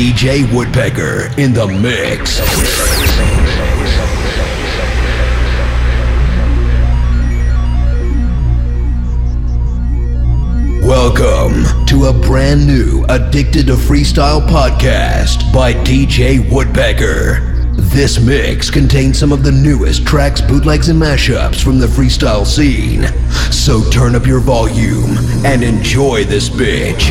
DJ Woodpecker in the mix. Welcome to a brand new Addicted to Freestyle podcast by DJ Woodpecker. This mix contains some of the newest tracks, bootlegs, and mashups from the freestyle scene. So turn up your volume and enjoy this bitch.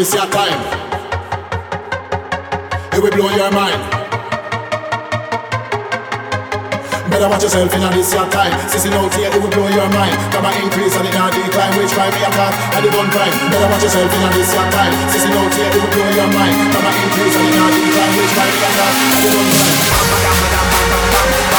this your time, it will blow your mind. Better watch yourself in this your time. Sissing out here, it will blow your mind. Come and increase and it not decline. Which crime we attack and it don't crime. Better watch yourself in this your time. Sissing out here, it will blow your mind. Come and increase and it not decline. Which crime we attack and it don't crime.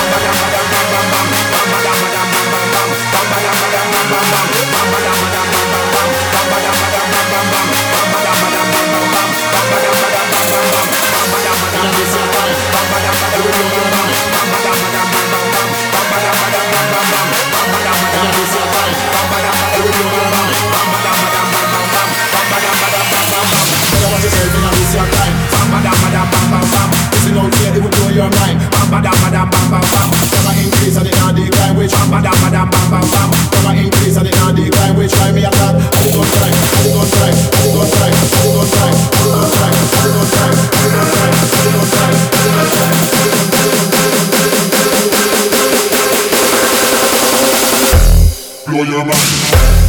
blow your mind.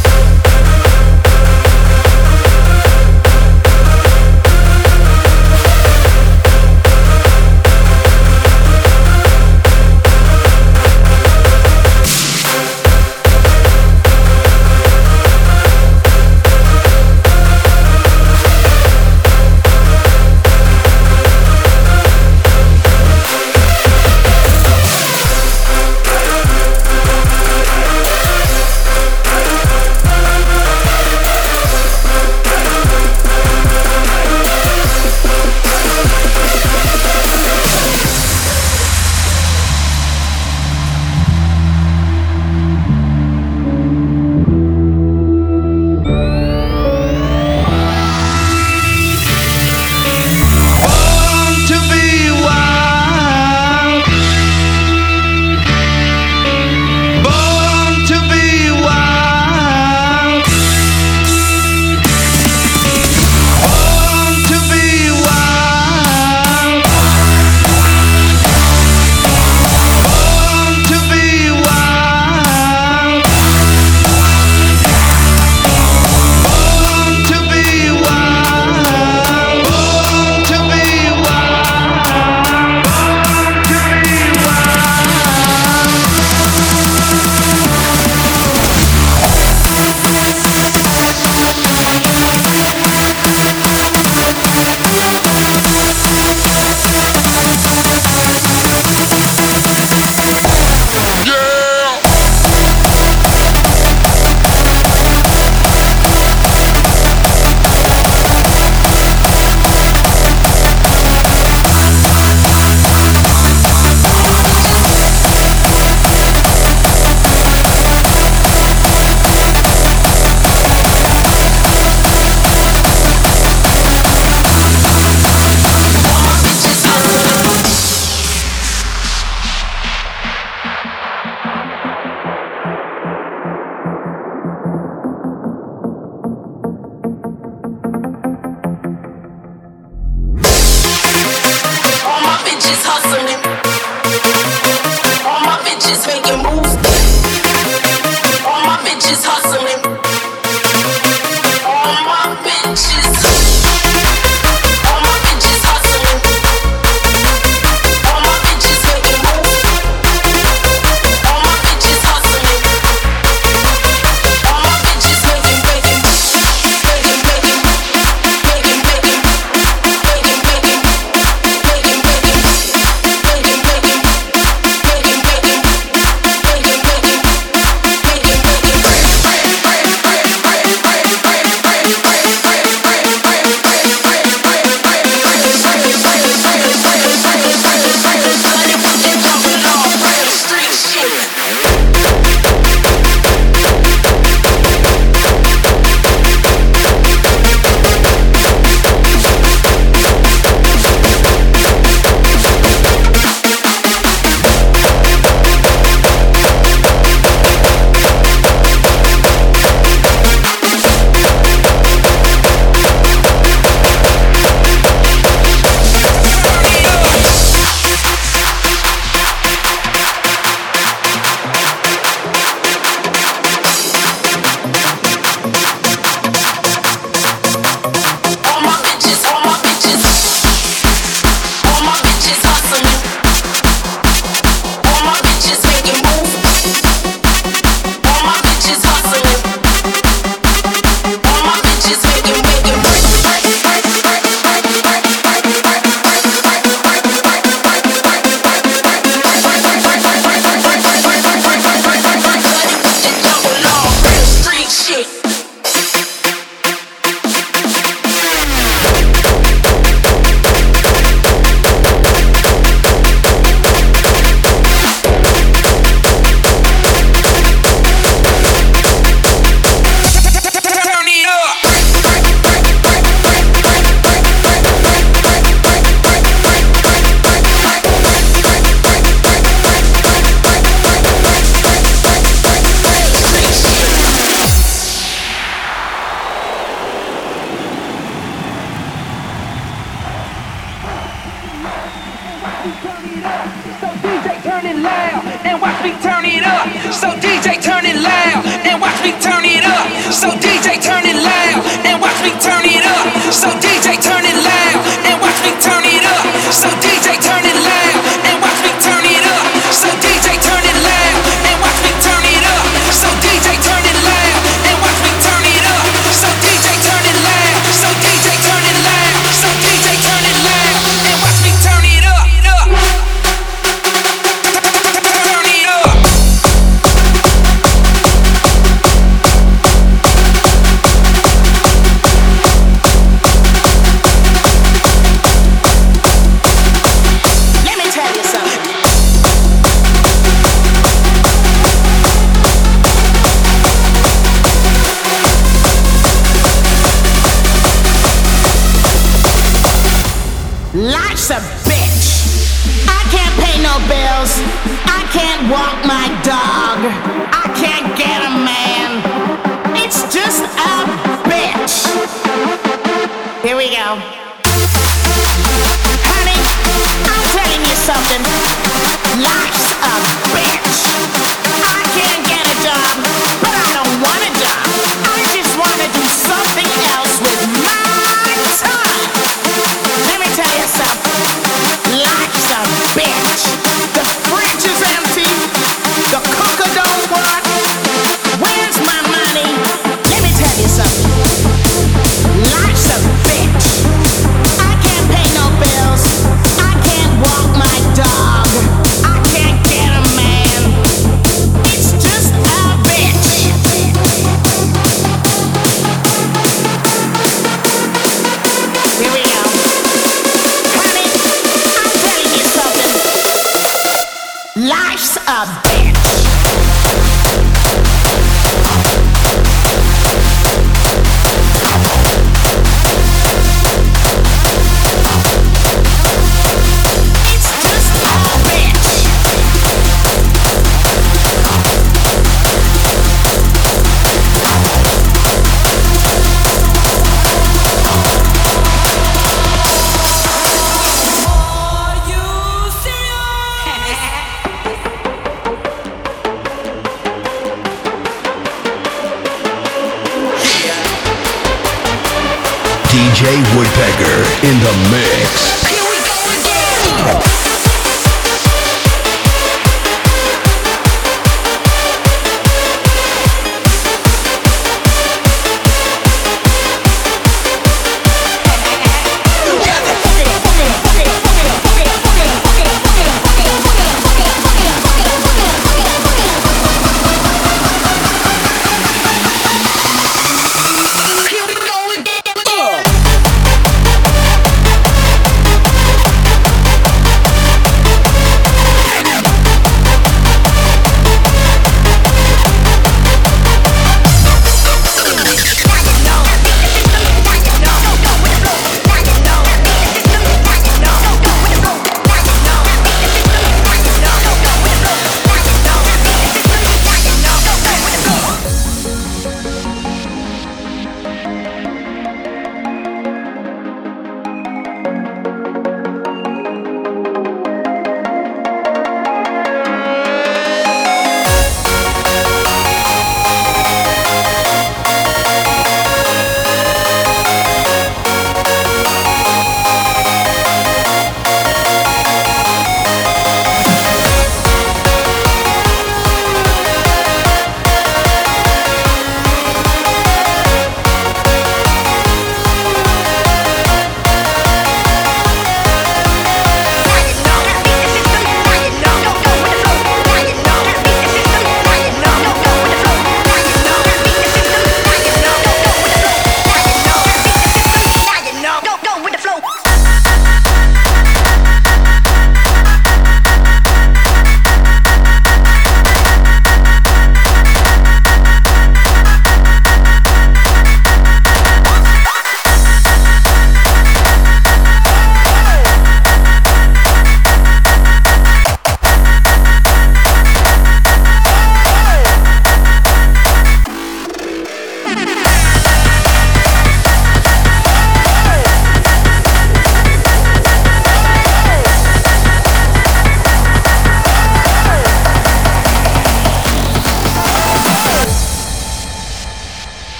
DJ Woodpecker in the mix.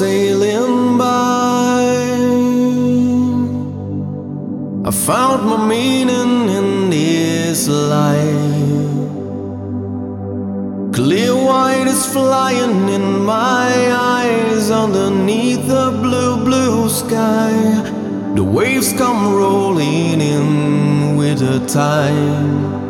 Sailing by. I found my meaning in this life. Clear white is flying in my eyes underneath the blue, blue sky. The waves come rolling in with the tide.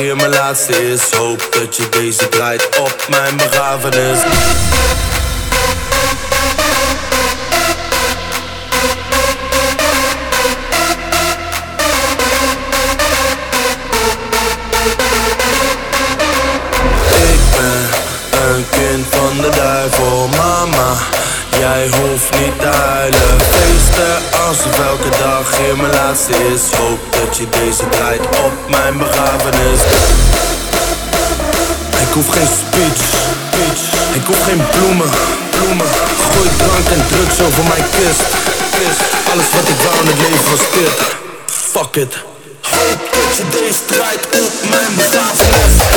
Hier mijn laatste is. Hoop dat je deze draait op mijn begrafenis. Ik ben een kind van de duivel, mama. Jij hoeft niet te huilen. Feesten alsof elke dag hier mijn laatste is. Hoop je deze draait op mijn begrafenis. Ik hoef geen speech, speech. Ik hoef geen bloemen, bloemen. Gooi drank en drugs over mijn kist, kist. Alles wat ik wou in het leven was dit. Fuck it. Hoop dat je deze draait op mijn begrafenis.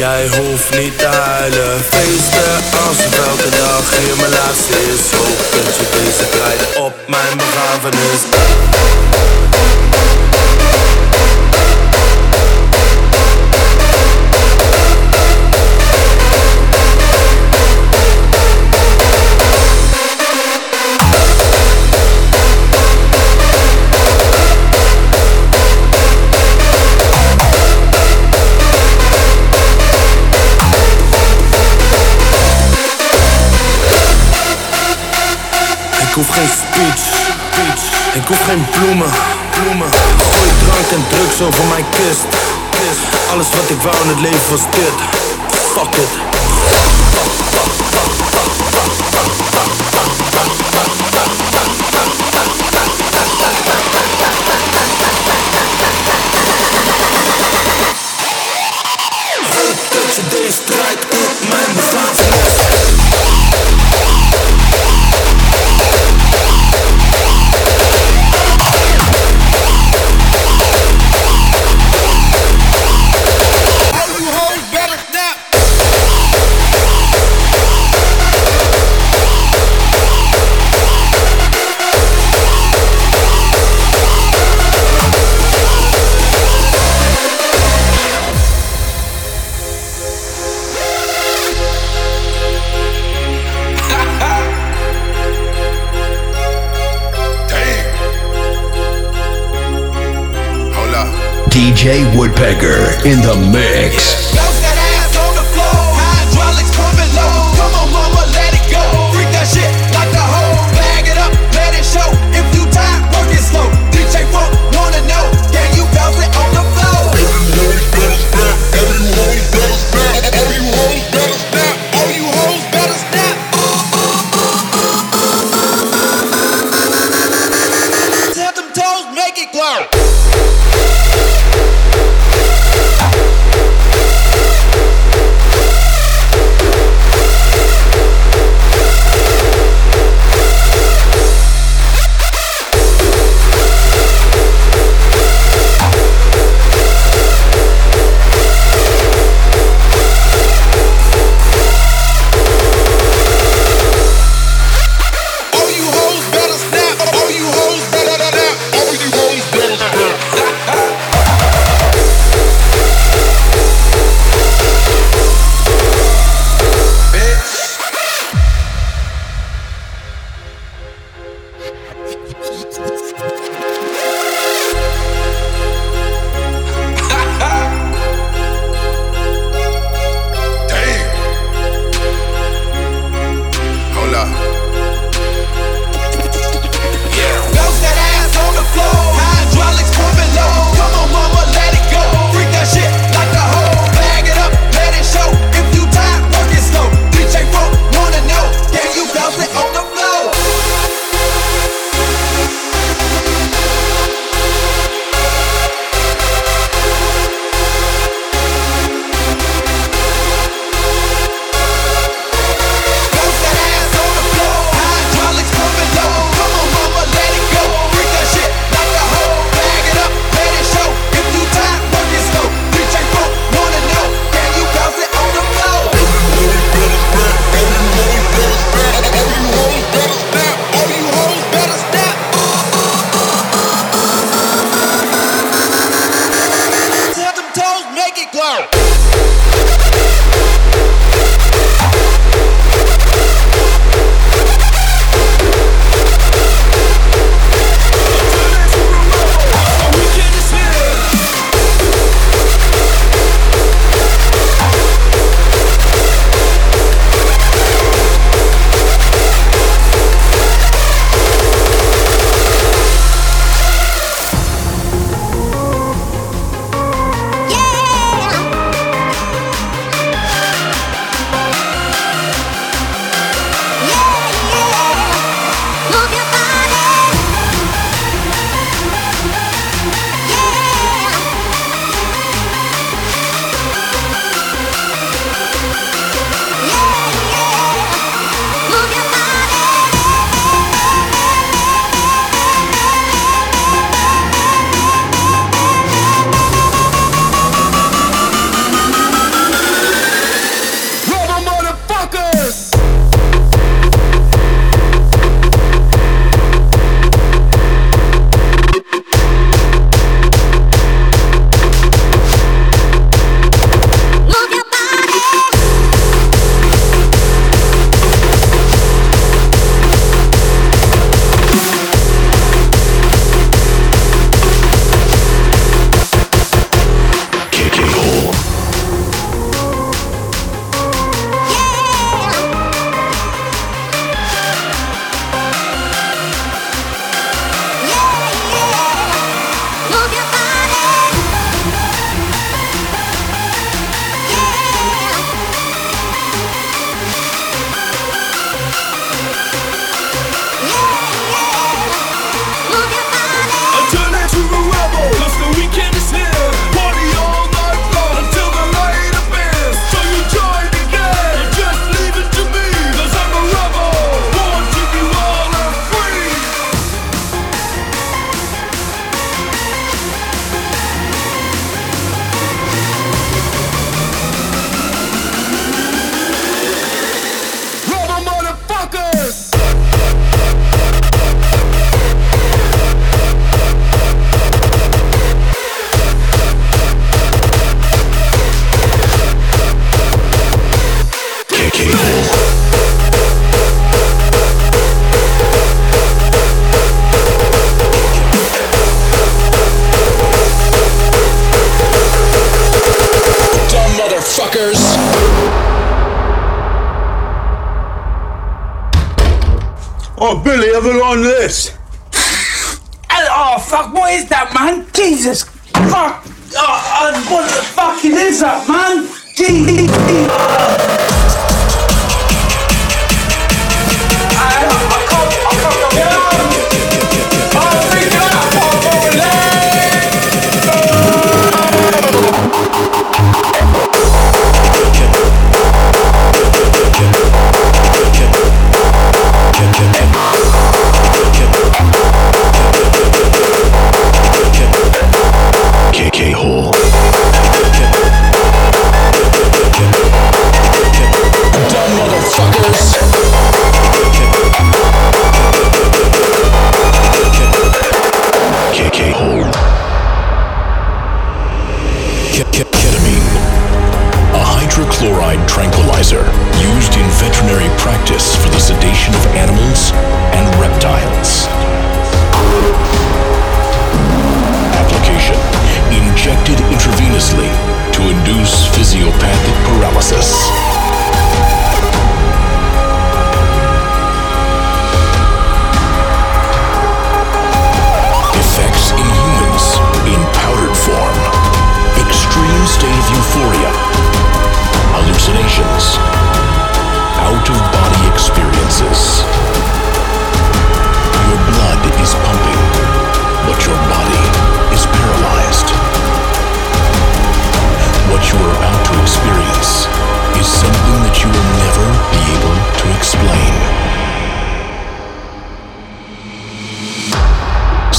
Jij hoeft niet te huilen. Feesten alsof elke dag hier mijn laatste is. Hoop dat je deze draait op mijn begrafenis. Hoef geen speech, speech. Ik hoef geen bloemen, bloemen. Gooi drank en drugs over mijn kist, kist. Alles wat ik wou in het leven was dit. Fuck it. In the mix. Oh, Billy, have a go on this. Oh, fuck, what is that, man? Jesus. Fuck. Oh, oh, what the fucking is that, man? Jesus.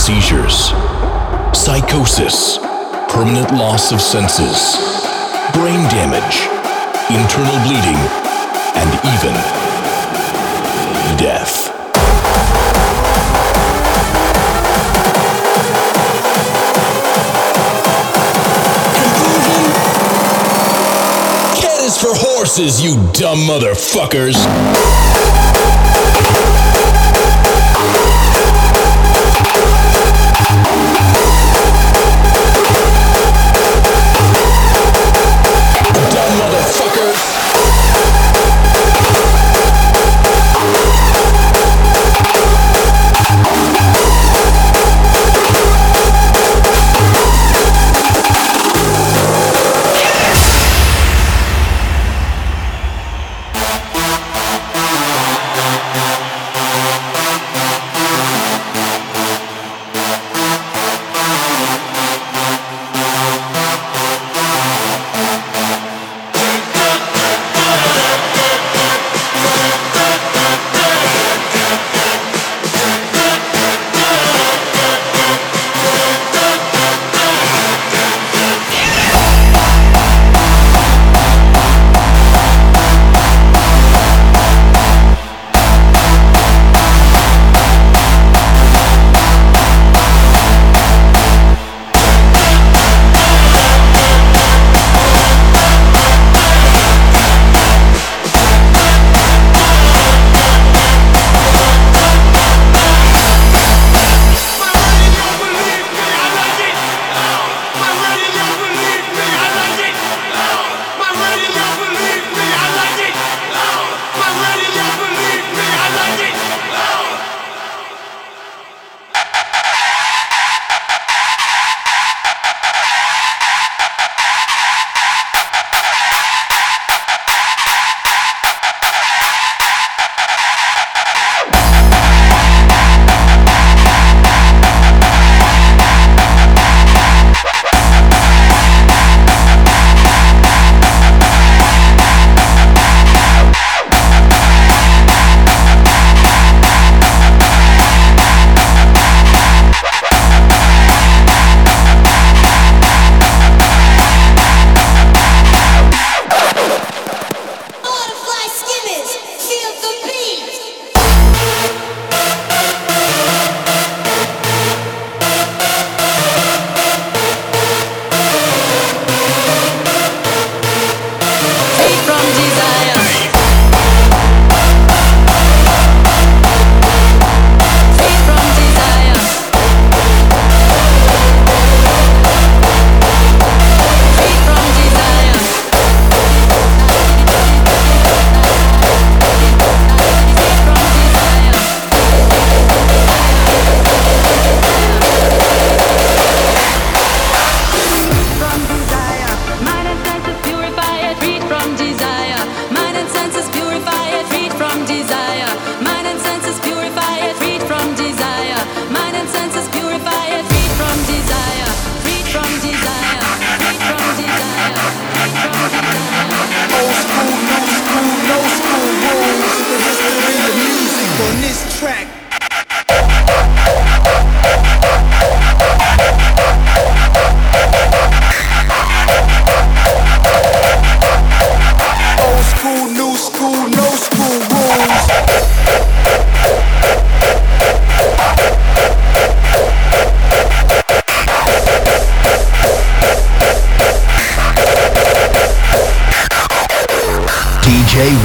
Seizures, psychosis, permanent loss of senses, brain damage, internal bleeding, and even death. Cat is for horses, you dumb motherfuckers.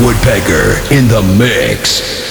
Woodpecker in the mix.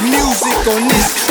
Music on this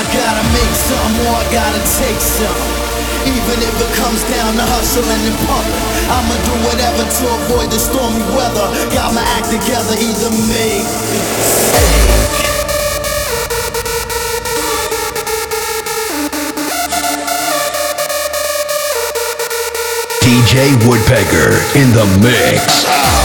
I gotta make some or I gotta take some. Even if it comes down to hustling and pumping, I'ma do whatever to avoid the stormy weather. Got my act together, either make DJ Woodpecker in the mix.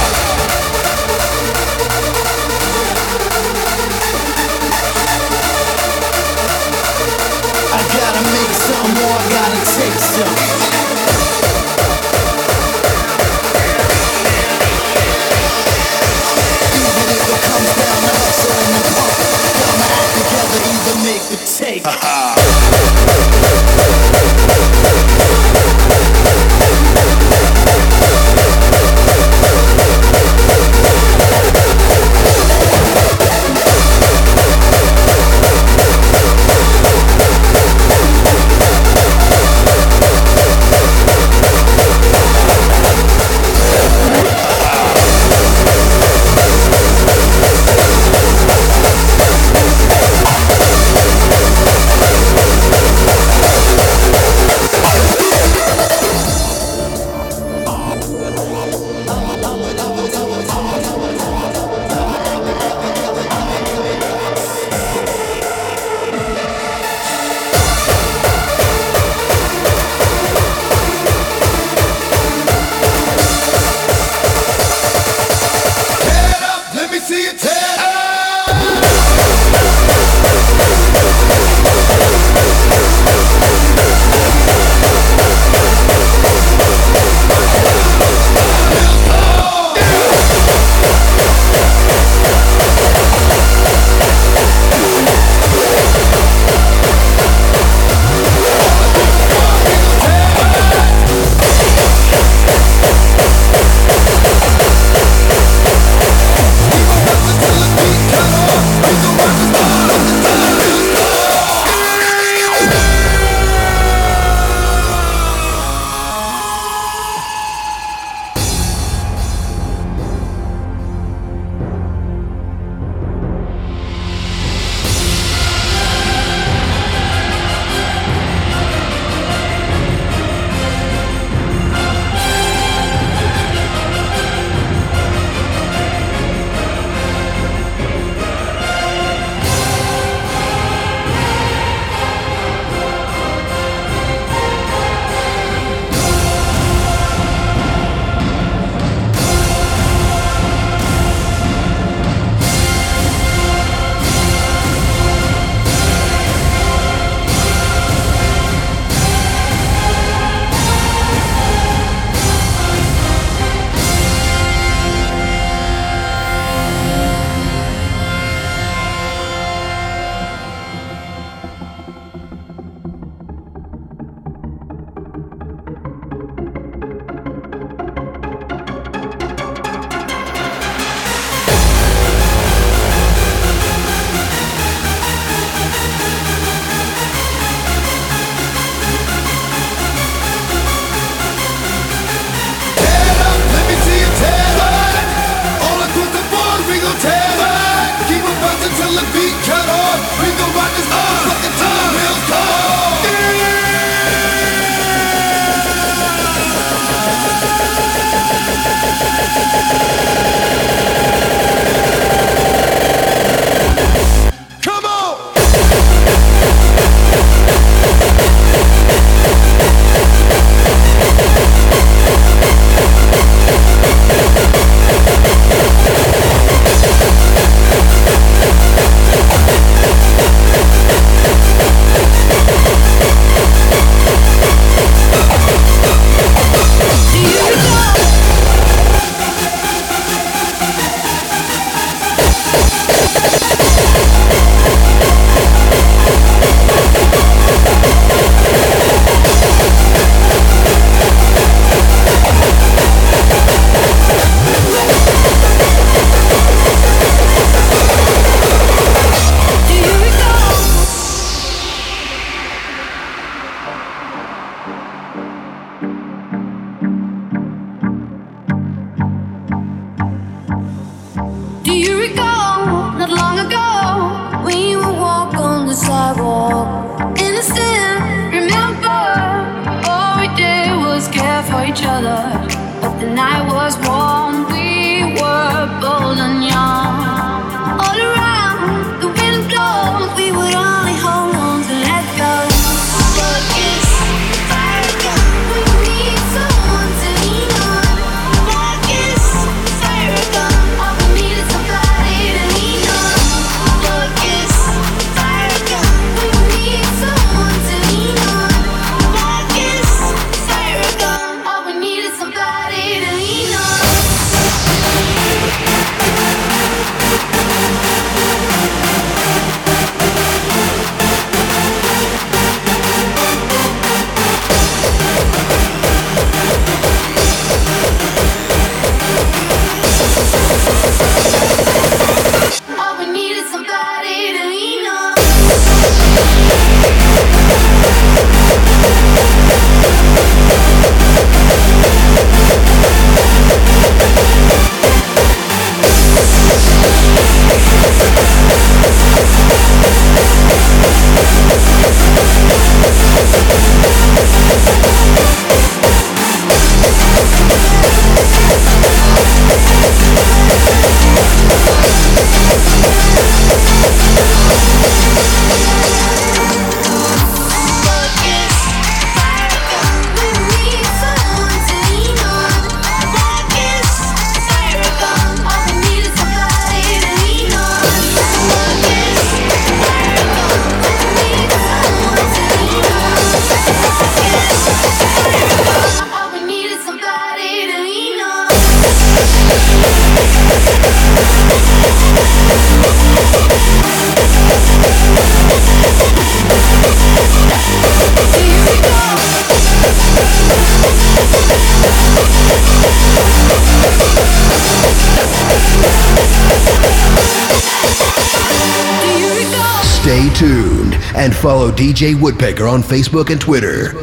DJ Woodpecker on Facebook and Twitter.